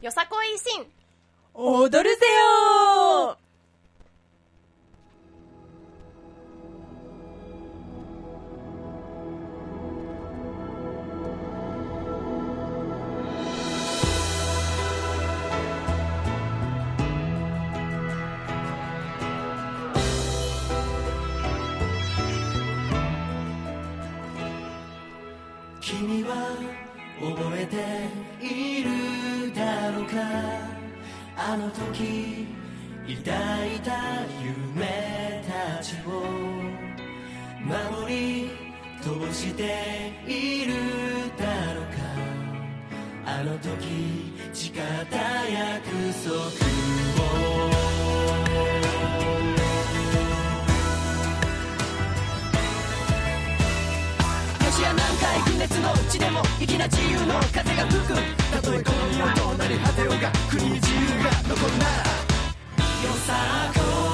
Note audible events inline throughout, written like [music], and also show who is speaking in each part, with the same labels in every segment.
Speaker 1: よさこいしん
Speaker 2: 踊るぜよ
Speaker 3: 回不熱の地でも粋な自由の風が吹くたとえこの世どうなり果てようが国に自由が残るならよさこ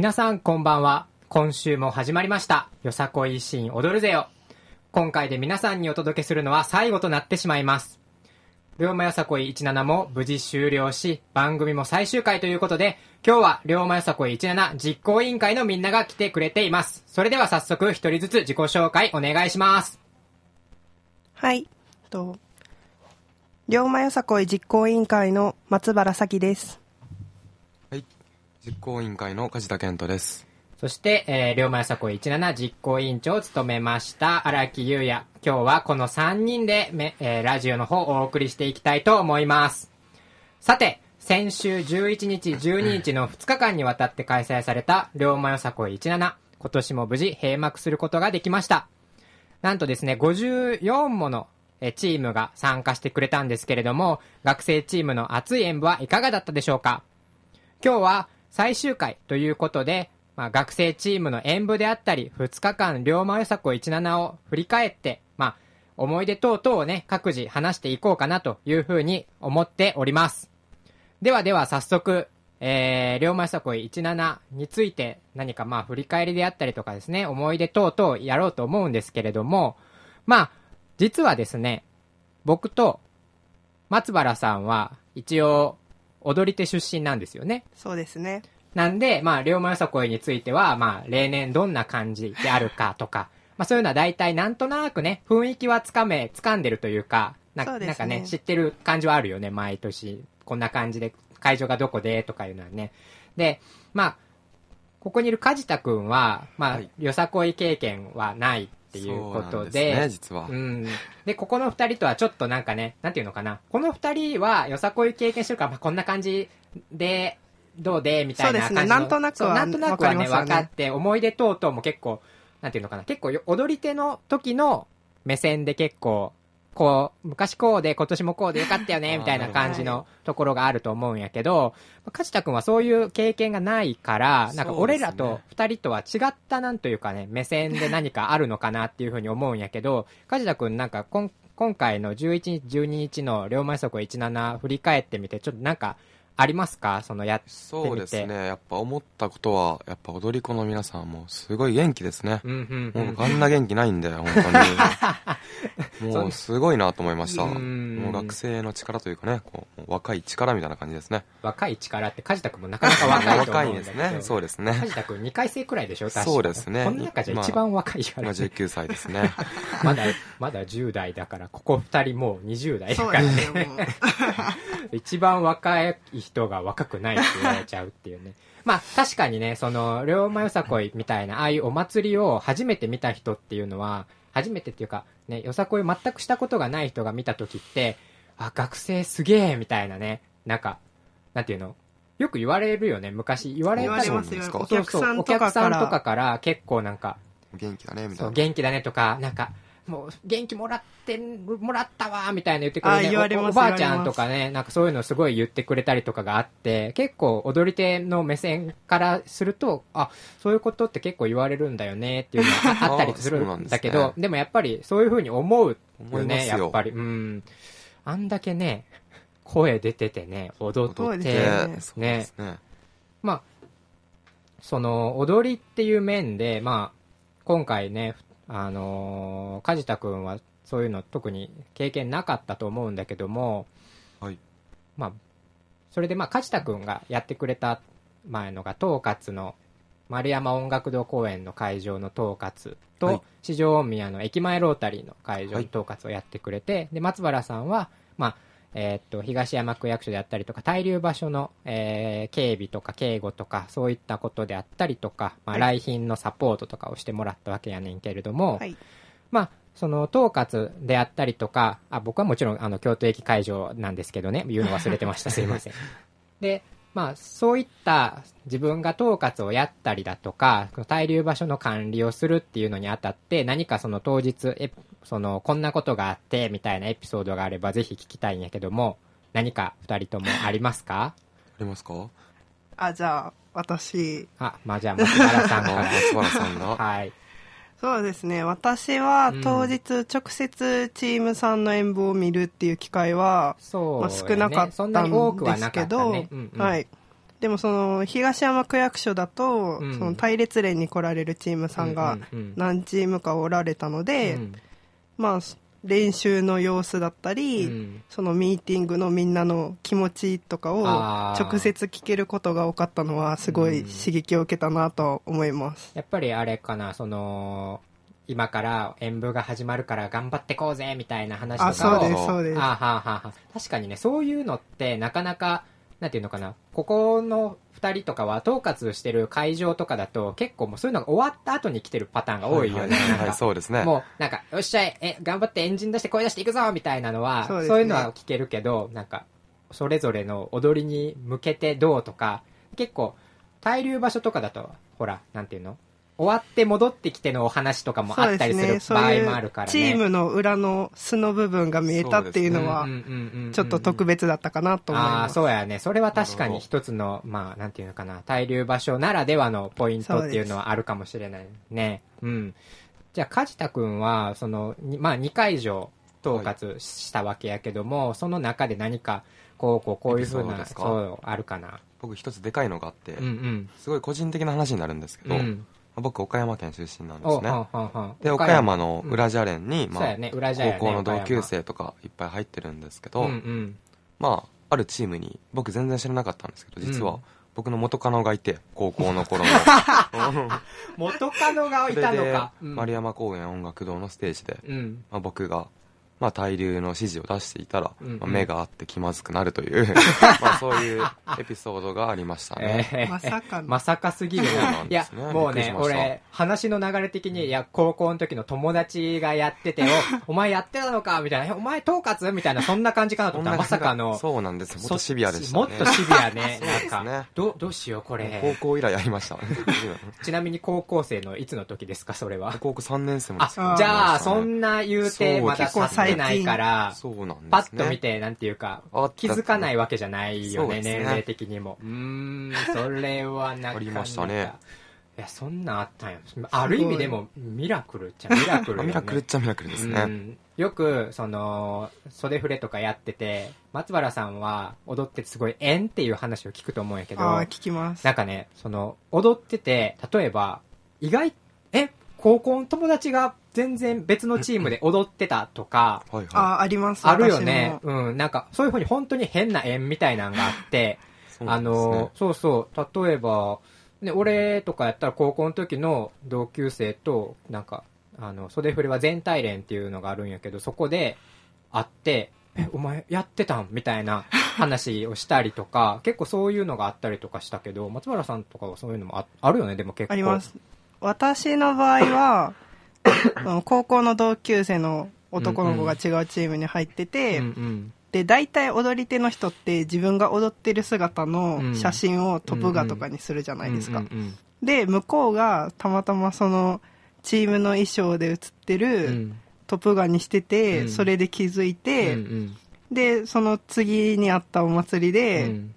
Speaker 4: 皆さんこんばんは。今週も始まりました。よさこいシーン踊るぜよ。今回で皆さんにお届けするのは最後となってしまいます。龍馬よさこい17も無事終了し、番組も最終回ということで、今日は龍馬よさこい17実行委員会のみんなが来てくれています。それでは早速一人ずつ自己紹介お願いします。
Speaker 5: はい。と、龍馬よさこい実行委員会の松原咲です。
Speaker 6: 実行委員会の梶田健人です。
Speaker 4: そして、えー、龍馬よさこい17実行委員長を務めました荒木優也。今日はこの3人でめ、えーラジオの方をお送りしていきたいと思います。さて、先週11日、12日の2日間にわたって開催された龍馬よさこい17。今年も無事閉幕することができました。なんとですね、54ものチームが参加してくれたんですけれども、学生チームの熱い演舞はいかがだったでしょうか今日は最終回ということで、まあ、学生チームの演舞であったり、2日間龍馬よさこ17を振り返って、まあ、思い出等々をね、各自話していこうかなというふうに思っております。ではでは早速、えー、龍馬よさこい17について何かまあ振り返りであったりとかですね、思い出等々やろうと思うんですけれども、まあ、実はですね、僕と松原さんは一応踊り手出身なんですよね。
Speaker 5: そうですね。
Speaker 4: なんで、まあ、龍馬よさこいについては、まあ、例年どんな感じであるかとか、まあ、そういうのは大体なんとなくね、雰囲気はつかめ、掴んでるというか、な
Speaker 5: そうですね
Speaker 4: なんかね、知ってる感じはあるよね、毎年。こんな感じで、会場がどこでとかいうのはね。で、まあ、ここにいる梶田くんは、まあ、
Speaker 6: はい
Speaker 4: よさこい経験はないっていうことで、
Speaker 6: すね、実は。
Speaker 4: うん。で、ここの二人とはちょっとなんかね、なんていうのかな。この二人はよさこい経験してるから、まあ、こんな感じで、どうで、みたいな感じの。
Speaker 5: そうですねなんとなくは
Speaker 4: なんとなくはね、分かって、思い出等々も結構、なんていうのかな。結構よ、踊り手の時の目線で結構、こう、昔こうで、今年もこうでよかったよね、みたいな感じのところがあると思うんやけど、梶田くんはそういう経験がないから、なんか俺らと二人とは違ったなんというかね、目線で何かあるのかなっていうふうに思うんやけど、梶田くんなんかこん今回の11日、12日の龍馬そこ17振り返ってみて、ちょっとなんかありますか？そのやってみて。
Speaker 6: そうですね。やっぱ思ったことは、やっぱ踊り子の皆さんもすごい元気ですね。
Speaker 4: うんうんうん
Speaker 6: もう僕あんな元気ないんだよ、本当に。[laughs] もうすごいなと思いました。
Speaker 4: うん
Speaker 6: もう学生の力というかね、こう若い力みたいな感じですね。
Speaker 4: 若い力って梶田くんもなかなか若いと
Speaker 6: 若い
Speaker 4: 思うんだけど。
Speaker 6: ですね。そうですね。
Speaker 4: 梶田くん2回生くらいでしょ？確か
Speaker 6: そうですね
Speaker 4: この中じゃ一番若いから、
Speaker 6: 今19歳ですね。[laughs]
Speaker 4: まだ、まだ10代だから、ここ2人もう20代だ
Speaker 5: そう
Speaker 4: からね。
Speaker 5: ですね。[laughs]
Speaker 4: 一番若い人が若くないって言われちゃうっていうね。[laughs] まあ確かにね、その、龍馬よさこいみたいな、ああいうお祭りを初めて見た人っていうのは、初めてっていうか、ね、よさこい全くしたことがない人が見た時って、あ、学生すげえみたいなね、なんか、なんていうの？よく言われるよね、昔言われたり
Speaker 5: ますよ。お客さん
Speaker 4: お客さん
Speaker 5: とかから。
Speaker 4: 結構なんか、
Speaker 6: 元気だね、みた
Speaker 4: そ、
Speaker 6: いうな。
Speaker 4: 元気だねとか、なんか、もう、元気もらってん、もらったわ、みたいな言ってくれるねおおばあちゃんとかね、なんかそういうのすごい言ってくれたりとかがあって、結構踊り手の目線からすると、あ、そういうことって結構言われるんだよねっていうのがああったりする
Speaker 6: ん
Speaker 4: だけど、でもやっぱりそういうふうに思うよね、やっぱり。うん。あんだけね、声出ててね、踊って、
Speaker 5: ね
Speaker 6: そうですね。
Speaker 4: まあ、その、踊りっていう面で、まあ、今回ね、あのー梶田くんはそういうの特に経験なかったと思うんだけども、
Speaker 6: はい。
Speaker 4: まあ、それでまあ、梶田くんがやってくれた前のが、統括の丸山音楽堂公演の会場の統括と、
Speaker 6: はい
Speaker 4: 四条大宮の駅前ロータリーの会場の
Speaker 6: はい
Speaker 4: 統括をやってくれて、で、松原さんは、まあ、えーっと、東山区役所であったりとか、滞留場所の、えー警備とか警護とか、そういったことであったりとか、まあ、
Speaker 5: はい
Speaker 4: 来賓のサポートとかをしてもらったわけやねんけれども、
Speaker 5: はい。
Speaker 4: まあ、その統括であったりとか、あ僕はもちろんあの京都駅会場なんですけどね、言うの忘れてました、[laughs] すいません。で、まあ、そういった自分が統括をやったりだとか、滞留場所の管理をするっていうのにあたって、何かその当日、えその、こんなことがあって、みたいなエピソードがあればぜひ聞きたいんやけども、何か二人ともありますか？
Speaker 6: ありますか？
Speaker 5: あ、じゃあ、私、
Speaker 4: あ、まあじゃあ松原さん
Speaker 6: あ
Speaker 4: から。[laughs]
Speaker 6: 松原さんが。
Speaker 4: はい。
Speaker 5: そうですね。私は
Speaker 4: うん
Speaker 5: 当日直接チームさんの演舞を見るっていう機会は、
Speaker 4: そう、
Speaker 5: まあ、少なかった
Speaker 4: そ
Speaker 5: んですけど、
Speaker 4: ね。うんうん
Speaker 5: はい。でもその東山区役所だと、
Speaker 4: うん
Speaker 5: その隊列連に来られるチームさんが
Speaker 4: うんうんうん
Speaker 5: 何チームかおられたので、
Speaker 4: うん
Speaker 5: まあ練習の様子だったり、
Speaker 4: うん。
Speaker 5: そのミーティングのみんなの気持ちとかを直接聞けることが多かったのはすごい刺激を受けたなと思います。
Speaker 4: やっぱりあれかな、その、今から演舞が始まるから頑張ってこうぜみたいな話とか。を
Speaker 5: あ、そうです、
Speaker 6: そう
Speaker 5: です。
Speaker 4: あはあはあはあ確かにね、そういうのってなかなか、なんていうのかな、ここの二人とかは統括してる会場とかだと結構もうそういうのが終わった後に来てるパターンが多いよね。
Speaker 6: はいそうですね。
Speaker 4: もう、なんか、よっしゃい、え、頑張ってエンジン出して声出していくぞみたいなのは、そうう,、
Speaker 5: そですね
Speaker 4: いうのは聞けるけど、なんか、それぞれの踊りに向けてどうとか、結構、滞留場所とかだと、ほら、なんていうの？終わって戻ってきてのお話とかもあったりする場合もあるからね。
Speaker 5: チームの裏の素の部分が見えたっていうのはちょっと特別だったかなと思い
Speaker 4: ああ、
Speaker 5: ます。
Speaker 4: そうやね。それは確かに一つの、まあ、なんていうのかな、滞留場所ならではのポイントっていうのはあるかもしれないね。うん。じゃあ、梶田くんは、その、にまあ、2回以上統括したわけやけども、その中で何か、こう、こう、こういうふうな、そう、あるかな？
Speaker 6: 僕一つでかいのがあって、
Speaker 4: うんうん。
Speaker 6: すごい個人的な話になるんですけど、
Speaker 4: うん。
Speaker 6: 僕岡山県出身なんで
Speaker 4: お
Speaker 6: すね。で、岡山の裏ジャレンに、まあ。高校の同級
Speaker 4: 岡
Speaker 6: 生とかいっぱい入ってるんですけ
Speaker 4: 山。
Speaker 6: ど。まあ、あるチームに、僕全然知らなかったんですけど、実は
Speaker 4: うん
Speaker 6: 僕の元カノがいて、高校の頃の。[laughs] [laughs]
Speaker 4: 元カノがいたのか。
Speaker 6: 丸山公園音楽堂のステージで、
Speaker 4: うん。
Speaker 6: まあ、僕が、まあ、滞留の指示を出していたら、
Speaker 4: うんうん
Speaker 6: まあ、目があって気まずくなるという、[laughs] まあ、そういうエピソードがありましたね。
Speaker 4: えー
Speaker 5: まさかの。
Speaker 4: まさかすぎる
Speaker 6: そうな
Speaker 4: な。いや
Speaker 6: んですね、
Speaker 4: もうね俺、話の流れ的に、いや、高校の時の友達がやってて、お、[laughs] お前やってたのかみたいな、えお前統括みたいな、そんな感じかなと思ったら、まさかの、
Speaker 6: そうなんですよ。もっとシビアでしたね。
Speaker 4: もっとシビアね。[laughs] なん
Speaker 6: ですね
Speaker 4: か、ど、どうしよう、こ
Speaker 6: 高
Speaker 4: れ。
Speaker 6: 校以来やりました。
Speaker 4: ちなみに高校生のいつの時ですか、それは。
Speaker 6: 高校3年生も
Speaker 4: じゃあ、そんな言うて、まだ経ってないから、
Speaker 6: そうなんですね。
Speaker 4: パッと見て、なんていうか気づかないわけじゃないよね、
Speaker 6: ね
Speaker 4: 年齢的にも。うーん、それはなかなか。
Speaker 6: ありましたね
Speaker 4: いや、そんなんあったんや。ある意味でも、ミラクルっちゃミラクルよ、ね。
Speaker 6: ま [laughs] あミラクルっちゃミラクルですね。
Speaker 4: うんよく、その、袖触れとかやってて、松原さんは踊っててすごい縁っていう話を聞くと思うんやけど、
Speaker 5: ああ、聞きます。
Speaker 4: なんかね、その、踊ってて、例えば、意外、え、高校の友達が全然別のチームで踊ってたとか、
Speaker 6: はい
Speaker 5: あ
Speaker 6: は
Speaker 5: あ、あります。
Speaker 4: あるよねうん、なんか、そういうふうに本当に変な縁みたいなのがあって、
Speaker 6: い。そう
Speaker 4: あ
Speaker 6: なんですね
Speaker 4: の、そうそう、例えば、ね、俺とかやったら高校の時の同級生と、なんか、あの、袖振りは全体連っていうのがあるんやけど、そこで会って、え、お前やってたんみたいな話をしたりとか、[laughs] 結構そういうのがあったりとかしたけど、松原さんとかはそういうのもああるよね、でも結構。
Speaker 5: あります。私の場合は、[laughs] 高校の同級生の男の子が違うチームに入ってて、
Speaker 4: うんうん。
Speaker 5: で、大体踊り手の人って自分が踊ってる姿
Speaker 4: うん。
Speaker 5: の写真をトップ画とかにするじゃないですか。で、向こうがたまたまそのチームの衣装で写ってる
Speaker 4: ん。
Speaker 5: トップ画にしてて、
Speaker 4: うん。
Speaker 5: それで気づいて、
Speaker 4: うんうん。
Speaker 5: で、その次にあったお祭りで、
Speaker 4: うん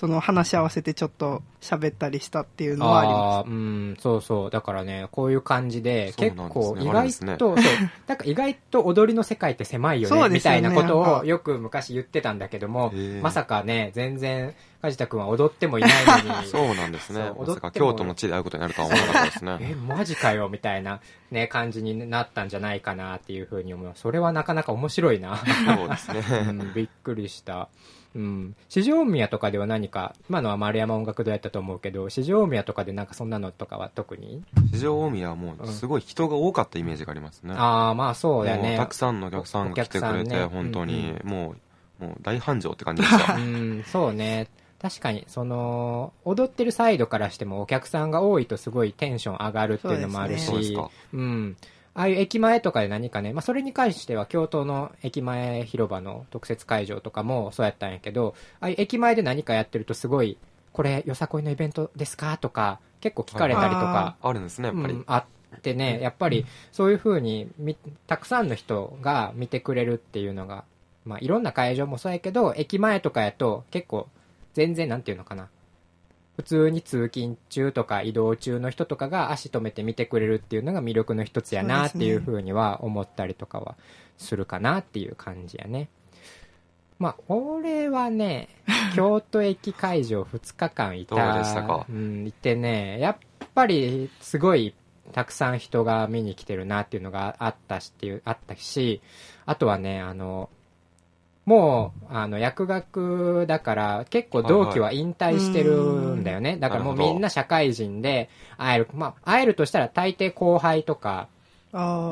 Speaker 5: その話し合わせてちょっと喋ったりしたっていうのはあります。
Speaker 4: うん、そうそう。だからね、こういう感じで、
Speaker 6: ですね
Speaker 4: 構意外と、そう、[laughs] なんか意外と踊りの世界って狭いよね、
Speaker 5: よね
Speaker 4: みたいなことをよく昔言ってたんだけどもまさかね、全然、梶田くんは踊ってもいないのに、[laughs]
Speaker 6: そうなんですね。まさか京都の地で会うことになるとは思わなかったですね。[laughs]
Speaker 4: え、マジかよ、みたいなね、感じになったんじゃないかなっていうふうに思う。それはなかなか面白いな。
Speaker 6: そうですね。
Speaker 4: うん、びっくりした。うん。四条宮とかでは何か、今のは丸山音楽堂やったと思うけど、四条宮とかでなんかそんなのとかは特に？
Speaker 6: 四条大宮はもうすごい人が多かったイメージがありますね。
Speaker 4: ああ、まあそうだよね。
Speaker 6: もうたくさんのお客さんが来てくれて、
Speaker 4: ね
Speaker 6: 本当に
Speaker 4: うん
Speaker 6: もう、もう大繁盛って感じでした。[laughs]
Speaker 4: うん、そうね。確かに、その、踊ってるサイドからしてもお客さんが多いとすごいテンション上がるっていうのもあるし、
Speaker 5: そう
Speaker 6: ねそう
Speaker 4: うん。ああいう駅前とかで何かね、まあそれに関しては京都の駅前広場の特設会場とかもそうやったんやけど、ああいう駅前で何かやってるとすごい、これよさこいのイベントですか？とか、結構聞かれたりとか、
Speaker 6: あるんですね、やっぱり。
Speaker 4: うん、あってね、やっぱりそういうふうにみたくさんの人が見てくれるっていうのが、まあ、いろんな会場もそうやけど駅前とかやと結構全然なんていうのかな普通に通勤中とか移動中の人とかが足止めて見てくれるっていうのが魅力の一つやなっていうふうには思ったりとかはするかなっていう感じやね。まあ、俺はね、京都駅会場2日間いた。
Speaker 6: どうでしたか？
Speaker 4: うん、いてね、やっぱりすごいたくさん人が見に来てるなっていうのがあったしっていう、あったし、あとはね、あの、もう、あの、薬学だから、結構同期は引退してるんだよね。だからもうみんな社会人で会える。まあ、会えるとしたら大抵後輩とか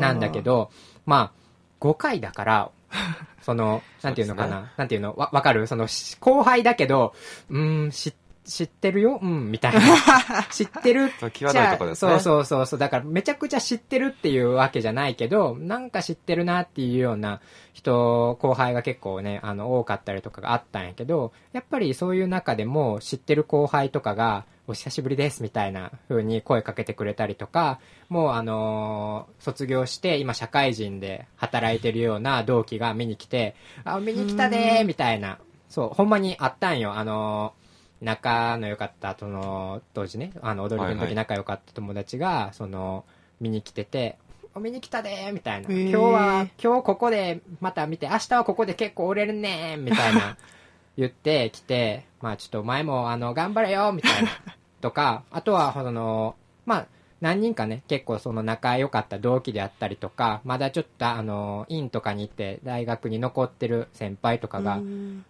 Speaker 4: なんだけど、まあ、5回だから、[laughs] その、なんていうのかな、なんていうの、わ、わかる？その、し後輩だけど、うーん、し、知ってるよ？うん、みたいな。[laughs] 知ってる？
Speaker 6: そう際どいとこですね
Speaker 4: そうそうそうそう。だからめちゃくちゃ知ってるっていうわけじゃないけど、なんか知ってるなっていうような人、後輩が結構ね、あの、多かったりとかがあったんやけど、やっぱりそういう中でも知ってる後輩とかが、お久しぶりですみたいな風に声かけてくれたりとか、もうあのー卒業して今社会人で働いてるような同期が見に来て、あ、見に来たでーみたいな。そう、ほんまにあったんよ。あのー仲の良かった、その、当時ね、あの、踊り部の時仲良かった友達が、その、見に来てて、お見に来たでーみたいな。今日は、今日ここでまた見て、明日はここで結構折れるねーみたいな。[laughs] 言ってきて、まあちょっとお前もあの、頑張れよみたいな。[laughs] とか、あとは、その、まあ、何人かね、結構その仲良かった同期であったりとか、まだちょっとあの、院とかに行って大学に残ってる先輩とかが、
Speaker 5: うん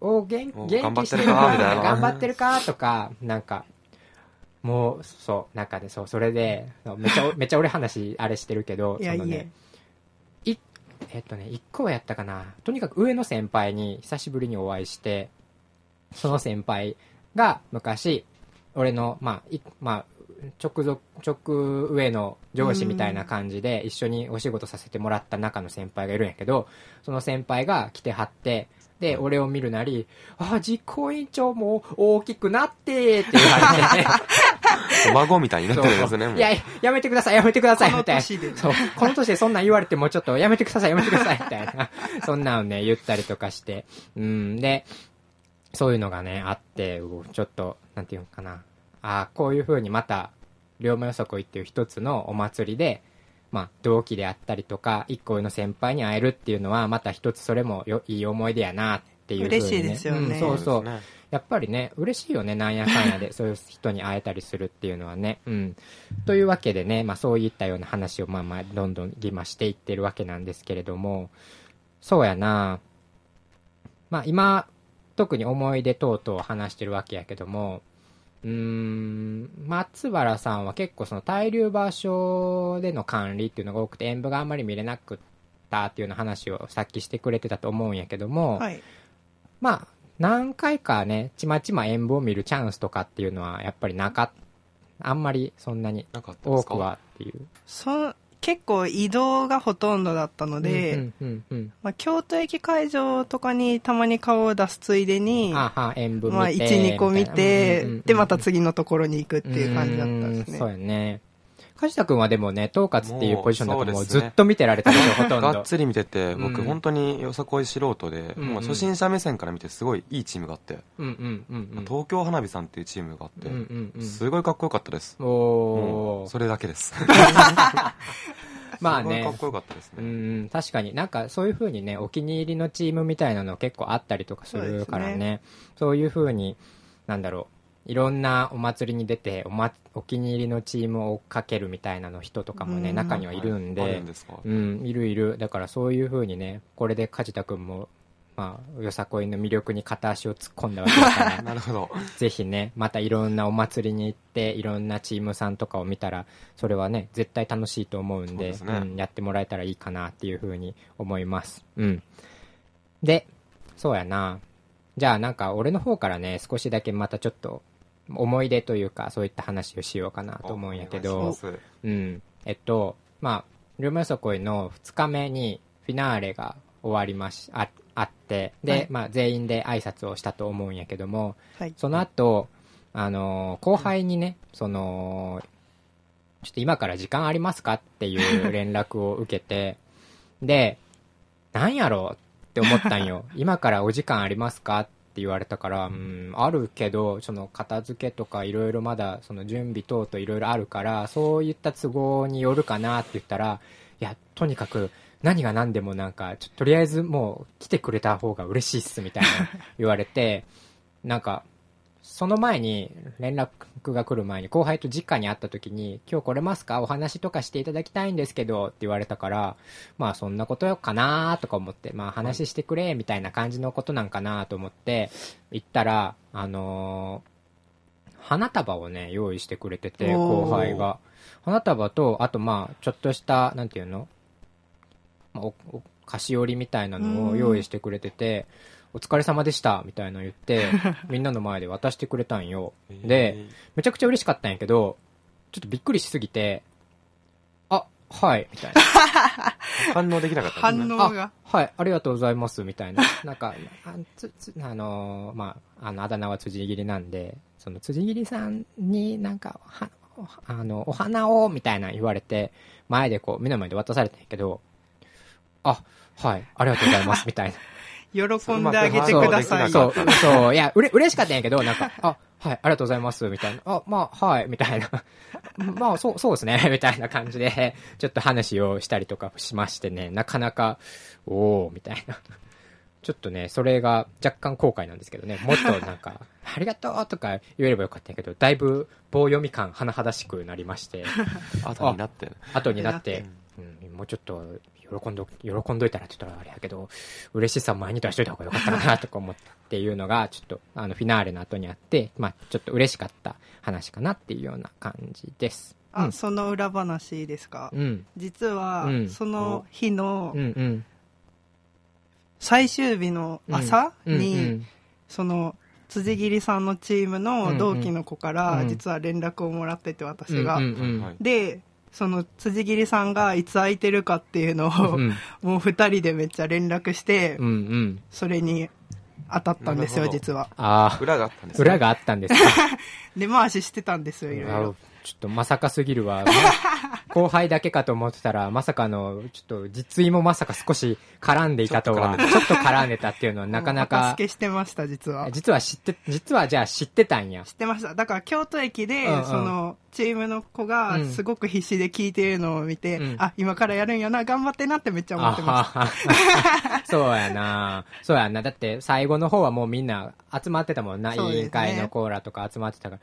Speaker 4: お元
Speaker 6: お
Speaker 4: 元気してる
Speaker 6: 頑張ってるかみたいな。
Speaker 4: 頑張ってるかとか、なんか、もう、そう、なんかで、そう、それで、めっちゃ、[laughs] めっちゃ俺話、あれしてるけど、そのね
Speaker 5: いいえ、
Speaker 4: っとね、一個はやったかな。とにかく上の先輩に久しぶりにお会いして、その先輩が昔、俺の、まあ、いまあ、直属、直上の上司みたいな感じで一緒にお仕事させてもらった中の先輩がいるんやけど、その先輩が来てはって、で、俺を見るなり、あ、実行委員長も大きくなってって言われて、[laughs]
Speaker 6: 孫みたいになってるんですね、もう
Speaker 4: いや、やめてください、やめてください、みたいな。
Speaker 5: 年でね
Speaker 4: そう、この年でそんなん言われてもちょっとやめてください、やめてください、みたいな。そんなんをね、言ったりとかして。うん、で、そういうのがね、あって、ちょっと、なんていうのかな。ああ、こういう風にまた、龍馬よさこいっていう一つのお祭りで、まあ、同期であったりとか、一個上の先輩に会えるっていうのは、また一つそれもよいい思い出やなっていう風に、ね。
Speaker 5: 嬉しいですよね
Speaker 4: うんそうそう。やっぱりね、嬉しいよね、なんやかんやで、[laughs] そういう人に会えたりするっていうのはね。うん。というわけでね、まあそういったような話をまあまあ、どんどん今していってるわけなんですけれども、そうやなまあ今、特に思い出等々を話してるわけやけども、うーん、松原さんは結構その滞留場所での管理っていうのが多くて演舞があんまり見れなくったっていうような話をさっきしてくれてたと思うんやけども、
Speaker 5: はい。
Speaker 4: まあ、何回かね、ちまちま演舞を見るチャンスとかっていうのはやっぱりなかっあんまりそんなに多くはっていう。
Speaker 5: そ結構移動がほとんどだったので、まあ、京都駅会場とかにたまに顔を出すついでに。まあ、1、2個見て、で、また次のところに行くっていう感じだったんです
Speaker 4: うーんそう
Speaker 5: ね。
Speaker 4: やね。梶田君はでもね、統括っていうポジションだともうずっと見てられたでしょ、ほとんど。
Speaker 6: がっつり見てて、僕
Speaker 4: うん
Speaker 6: 本当によさこい素人で、
Speaker 4: うんうん
Speaker 6: 初心者目線から見てすごいいいチームがあって、
Speaker 4: うんうんうんうん。
Speaker 6: 東京花火さんっていうチームがあって、
Speaker 4: うんうんうん
Speaker 6: すごいかっこよかったです。
Speaker 4: お
Speaker 6: それだけです。[laughs] [laughs]
Speaker 4: まあね
Speaker 6: かっ。こよかったです
Speaker 4: う
Speaker 6: ね。
Speaker 4: ん、確かになんかそういう風にね、お気に入りのチームみたいなの結構あったりとかするから
Speaker 5: そう
Speaker 4: ね。そういう風に、なんだろう、いろんなお祭りに出てお,、ま、お気に入りのチームを追っかけるみたいなの人とかもね、
Speaker 5: うん
Speaker 4: 中にはいるんで、
Speaker 6: あるんですか？
Speaker 4: うん、いるいる。だからそういう風にね、これで梶田くんも、まあ、よさこいの魅力に片足を突っ込んだわけだから、[laughs]
Speaker 6: なるほど。
Speaker 4: ぜひね、またいろんなお祭りに行って、いろんなチームさんとかを見たら、それはね、絶対楽しいと思うんで、
Speaker 6: そう
Speaker 4: ん、やってもらえたらいいかなっていうふうに思います。うん。で、そうやな。じゃあなんか俺の方からね、少しだけまたちょっと、思い出というか、そういった話をしようかなと思うんやけ
Speaker 6: お
Speaker 4: どうん。えっと、まあ、龍馬よさこいの2日目にフィナーレが終わりまし、ああって、で、
Speaker 5: はい
Speaker 4: まあ全員で挨拶をしたと思うんやけども、
Speaker 5: はい。
Speaker 4: その後、あのー後輩にね、その、ちょっと今から時間ありますかっていう連絡を受けて、で、なんやろうって思ったんよ。[laughs] 今からお時間ありますかってって言われたから、うん、あるけど、その片付けとかいろいろまだ、その準備等々いろいろあるから、そういった都合によるかなって言ったら、いや、とにかく、何が何でもなんか、とりあえずもう来てくれた方が嬉しいっすみたいな言われて、なんか、その前に連絡が来る前に後輩と直に会った時に今日来れますかお話とかしていただきたいんですけどって言われたからまあそんなことかなとか思ってまあ話してくれみたいな感じのことなんかなと思って行ったらあのー花束をね用意してくれてて後輩が。花束とあとまあちょっとしたなんていうのまあおお菓子折りみたいなのを用意してくれてて、お疲れ様でしたみたいなの言って、[laughs] みんなの前で渡してくれたんよ。で、めちゃくちゃ嬉しかったんやけど、ちょっとびっくりしすぎて、あ、はい、みたいな。[laughs]
Speaker 6: 反応できなかったんですね。
Speaker 5: 反応が。
Speaker 4: あ、はい、ありがとうございます、みたいな。[laughs] なんか、あつつあのーまあ、あの、あだ名は辻切りなんで、その辻切りさんになんか、は、おあの、お花を、みたいな言われて、前でこう、目の前で渡されたんやけど、あ、はい、ありがとうございます、みたいな。
Speaker 5: 喜んであげてください。
Speaker 4: そう、そう、いや、うれ、嬉しかったんやけど、なんか、あ、はい、ありがとうございます、みたいな。あ、まあ、はい、みたいな。まあ、そう、そうですね、[laughs] みたいな感じで、ちょっと話をしたりとかしましてね、なかなか、おー、みたいな。ちょっとね、それが若干後悔なんですけどね、もっとなんか、[laughs] ありがとうとか言えればよかったんやけど、だいぶ棒読み感甚だしくなりまして、[laughs]
Speaker 6: 後になって。
Speaker 4: 後になって
Speaker 6: う、
Speaker 4: うん、もうちょっと喜んど、喜んどいたらちょっとあれやけど、嬉しさ前に出しといた方がよかったかなとか思っていうのが、ちょっと [laughs] あのフィナーレの後にあって、まあちょっと嬉しかった話かなっていうような感じです。う
Speaker 5: あ、
Speaker 4: ん。
Speaker 5: その裏話ですか？
Speaker 4: うん。
Speaker 5: 実は
Speaker 4: うん、
Speaker 5: その日の。最終日の朝
Speaker 4: うん
Speaker 5: に、その、辻切さんのチームの同期の子か
Speaker 4: う
Speaker 5: ら、
Speaker 4: ん
Speaker 5: 実は連絡をもらってて、私
Speaker 4: うん
Speaker 5: がで、その辻切さんがいつ空いてるかっていうのを、
Speaker 4: うん [laughs]
Speaker 5: もう二人でめっちゃ連絡して
Speaker 4: うんう、ん。
Speaker 5: それに当たったんですよ、実は。
Speaker 4: ああ、
Speaker 6: 裏があったんですね
Speaker 4: 裏があったんですか。[laughs]
Speaker 5: 根回ししてたんですよ、いろいろ。
Speaker 4: ちょっとまさかすぎるわ。[laughs] ま後輩だけかと思ってたら、まさかの、ちょっと実意もまさか少し絡んでいたとは、
Speaker 6: ちょ
Speaker 4: ちょっと絡んでたっていうのはなかな
Speaker 5: お
Speaker 4: か
Speaker 5: 助、けしてました、実は。
Speaker 4: 実は知って、実はじゃあ知ってたんや
Speaker 5: 知。ってました。だから京都駅で、
Speaker 4: うんうん
Speaker 5: その、チームの子が
Speaker 4: うん
Speaker 5: すごく必死で聞いてるのを見て、
Speaker 4: うん
Speaker 5: あ、今からやるんやな、頑張ってなってめっちゃ思ってまし
Speaker 4: あはは [laughs] そうやな。そうやな。だって最後の方はもうみんな集まってたもんな。
Speaker 5: ね
Speaker 4: 委員会のコーラとか集まってたから。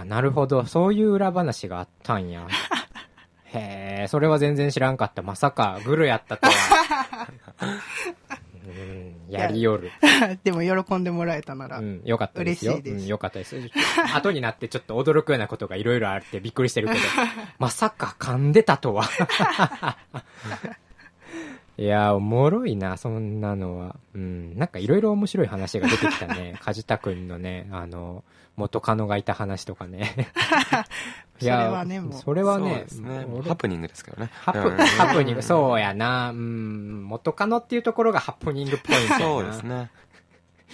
Speaker 4: あ、なるほど。そういう裏話があったんや。[laughs] へえ、それは全然知らんかった。まさかグルやったとは。うん、やりよる。
Speaker 5: た。[laughs] でも喜んでもらえたなら。
Speaker 4: うん、よかったですよ。
Speaker 5: 嬉しいです
Speaker 4: うん、よかったです。後になってちょっと驚くようなことがいろいろあってびっくりしてるけど、[laughs] まさか噛んでたとは。いやー、おもろいな、そんなのは。うん、なんかいろいろ面白い話が出てきたね。[laughs] 梶田くんのね、あの、元カノがいた話とかね。いや
Speaker 5: それはねもう
Speaker 4: それはね、
Speaker 6: ねハプニングですけどね。
Speaker 4: ハプ、
Speaker 6: うん
Speaker 4: ハプニング、そうやな。うん、元カノっていうところがハプニングポイント。
Speaker 6: そうですね。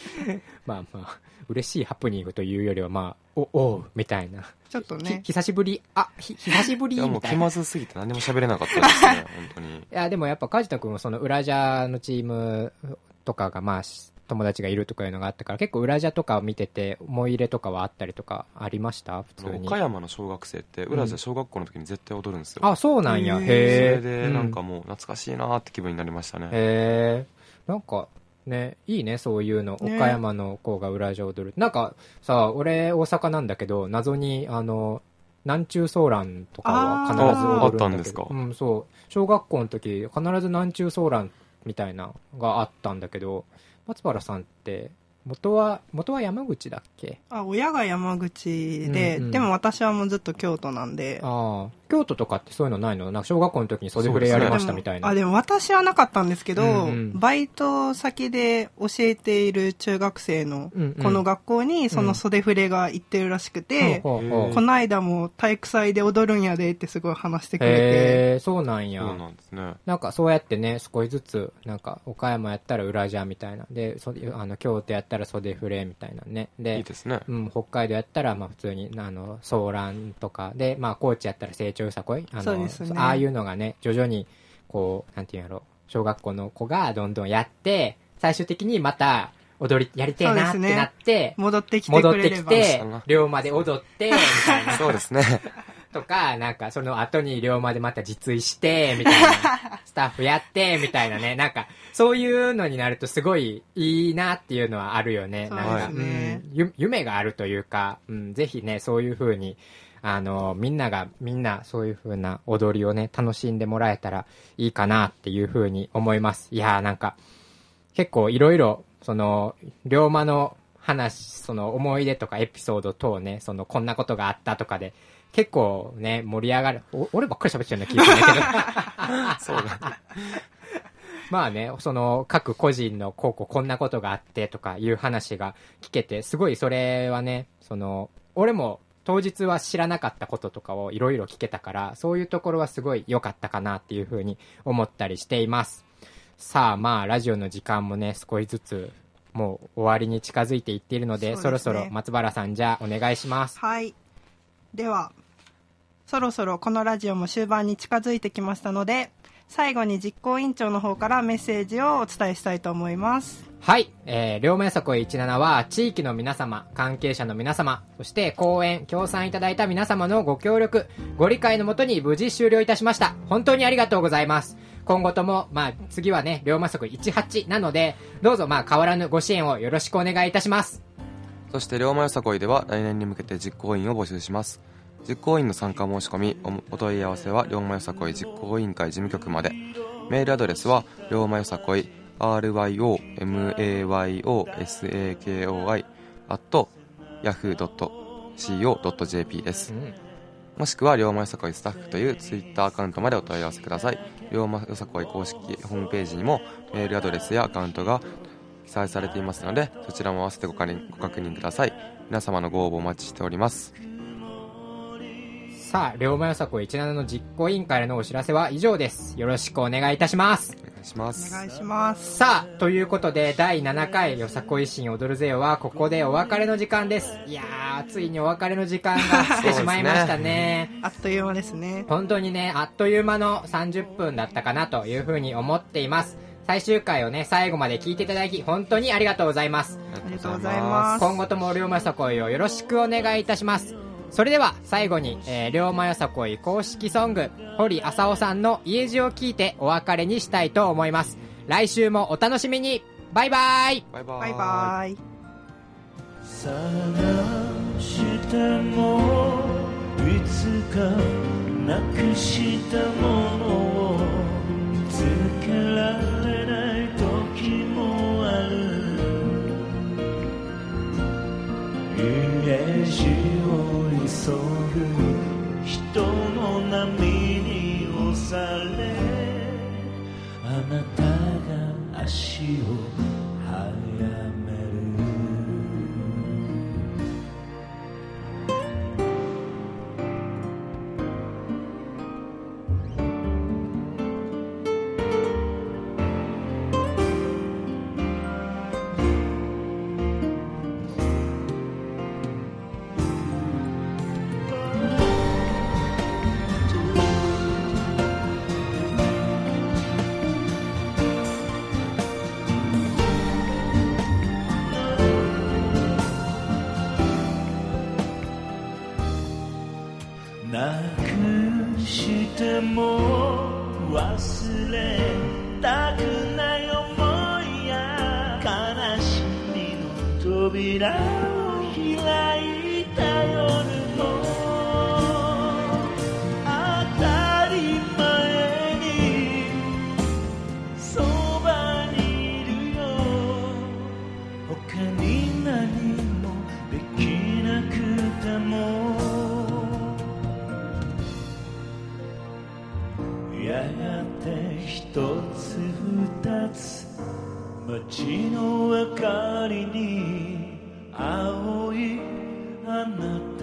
Speaker 6: [laughs]
Speaker 4: まあまあ、嬉しいハプニングというよりは、まあ、お、おう、みたいな。ひ
Speaker 5: ちょっとね。
Speaker 4: 久しぶり、あ、ひ、久しぶり、みたいな。い
Speaker 6: う気まずすぎて何も喋れなかったですね、[laughs] 本当に。
Speaker 4: や、でもやっぱ、梶田くんはその、裏ジャのチームとかが、まあ、し友達がいるとかいうのがあったから、結構裏ジャとかを見てて、思い入れとかはあったりとか、ありました？普通に。
Speaker 6: 岡山の小学生って、裏じゃ小学校の時に絶対踊るんですよ。
Speaker 4: あ、そうなんや。
Speaker 5: へー
Speaker 4: へ
Speaker 6: そ
Speaker 4: え。
Speaker 6: れで、なんか
Speaker 4: う
Speaker 6: もう懐かしいなーって気分になりましたね。
Speaker 4: へえ。なんか、ね、いいね、そういうの。
Speaker 5: ね
Speaker 4: 岡山の子が裏ジャ踊る。なんか、さ、俺、大阪なんだけど、謎に、あの、南中ソーランとかは必ず踊るんだけど。
Speaker 6: あったんですか？
Speaker 4: うん、そう。小学校の時、必ず南中ソーランみたいながあったんだけど、松原さんって、元は、元は山口だっけ？
Speaker 5: あ、親が山口で、
Speaker 4: うんうん
Speaker 5: でも私はもうずっと京都なんで。
Speaker 4: ああ。京都とかってそういうのないの？なんか小学校の時に袖触れやりましたみたいな。
Speaker 5: あ、でも私はなかったんですけど、
Speaker 4: うんうん
Speaker 5: バイト先で教えている中学生のこの学校にその袖触れが行ってるらしくて、
Speaker 4: ほうほうほう
Speaker 5: この間も体育祭で踊るんやでってすごい話してくれて、
Speaker 4: へえ、そうなんや。
Speaker 6: そうなんですね。
Speaker 4: なんかそうやってね、少しずつ、なんか岡山やったら裏ジャみたいな。で、そあの京都やったら袖フレみたいなね。で、
Speaker 6: いいですね。
Speaker 4: うん、北海道やったら、まあ普通に、あの、ソーランとかで、まあ高知やったら成長よさこい？あの、
Speaker 5: ね
Speaker 4: ああいうのがね、徐々に、こう、なんていうんやろ、小学校の子がどんどんやって、最終的にまた踊り、やりてえなってなって、
Speaker 5: 戻ってきて
Speaker 4: 戻って
Speaker 5: くれれば。
Speaker 4: きて龍馬で踊って、みたいな。
Speaker 6: そうですね。
Speaker 4: とか、なんかその後に龍馬でまた実衣して、みたいな、スタッフやって、みたいなね、なんか、そういうのになるとすごいいいなっていうのはあるよね。
Speaker 5: そう
Speaker 4: なんか、うんゆ夢があるというか、うん、ぜひね、そういう風に、あの、みんなが、みんなそういう風な踊りをね、楽しんでもらえたらいいかなっていう風に思います。いやーなんか、結構いろいろ、その、龍馬の話、その思い出とかエピソード等ね、そのこんなことがあったとかで、結構ね、盛り上がる。お俺ばっかり喋ってるような気がするんだけど。[laughs]
Speaker 6: そうだ。[laughs]
Speaker 4: まあね、その各個人のこうこうこんなことがあってとかいう話が聞けて、すごいそれはね、その、俺も当日は知らなかったこととかをいろいろ聞けたから、そういうところはすごい良かったかなっていうふうに思ったりしています。さあまあ、ラジオの時間もね、少しずつもう終わりに近づいていっているので、
Speaker 5: そうですね
Speaker 4: そろそろ松原さんじゃあお願いします。
Speaker 5: はい。では、そろそろこのラジオも終盤に近づいてきましたので、最後に実行委員長の方からメッセージをお伝えしたいと思います。
Speaker 4: はい、えー、両目よさこい17は、地域の皆様、関係者の皆様、そして講演、協賛いただいた皆様のご協力、ご理解のもとに無事終了いたしました。本当にありがとうございます。今後とも、まあ、次はね、両目よさこい18なので、どうぞまあ、変わらぬご支援をよろしくお願いいたします。
Speaker 6: そして龍馬よさこいでは来年に向けて実行委員を募集します実行委員の参加申し込みおお問い合わせは龍馬よさこい実行委員会事務局まで。メールアドレスは龍馬よさこい ryomayoSakoi at yahoo.co.jp です。
Speaker 4: うん。
Speaker 6: もしくは龍馬よさこいスタッフというツイッターアカウントまでお問い合わせください。龍馬よさこい公式ホームページにもメールアドレスやアカウントが記載されていますのでそちらも合わせてご確認ご確認ください。皆様のご応募お待ちしております
Speaker 4: さあ、両目よさこい17の実行委員会のお知らせは以上です。よろしくお願いいたします。
Speaker 6: お願いします
Speaker 5: お願いします。
Speaker 4: さあ、ということで、第7回よさこいしん踊るぜよは、ここでお別れの時間です。いやー、ついにお別れの時間が [laughs] 来てしまいましたね。
Speaker 5: あっという間ですね。
Speaker 4: 本当にね、あっという間の30分だったかなというふうに思っています。最終回をね、最後まで聞いていただき、本当にありがとうございます。
Speaker 6: あ
Speaker 5: りがとうございます
Speaker 4: 今後とも、龍馬よさこいをよろしくお願いいたします。それでは、最後に、えー、龍馬よさこい公式ソング、堀浅尾さんの家路を聞いてお別れにしたいと思います。来週もお楽しみにバイバイ
Speaker 6: バイバー
Speaker 5: バイバイ。
Speaker 7: 探してもいつかなくしたものを見つけられない時もある家路急ぐ人の波に押されあなたが足を扉を開いた夜も当たり前にそばにいるよ。他に何もできなくてもやがて一つ二つ街の明かりに青いあなた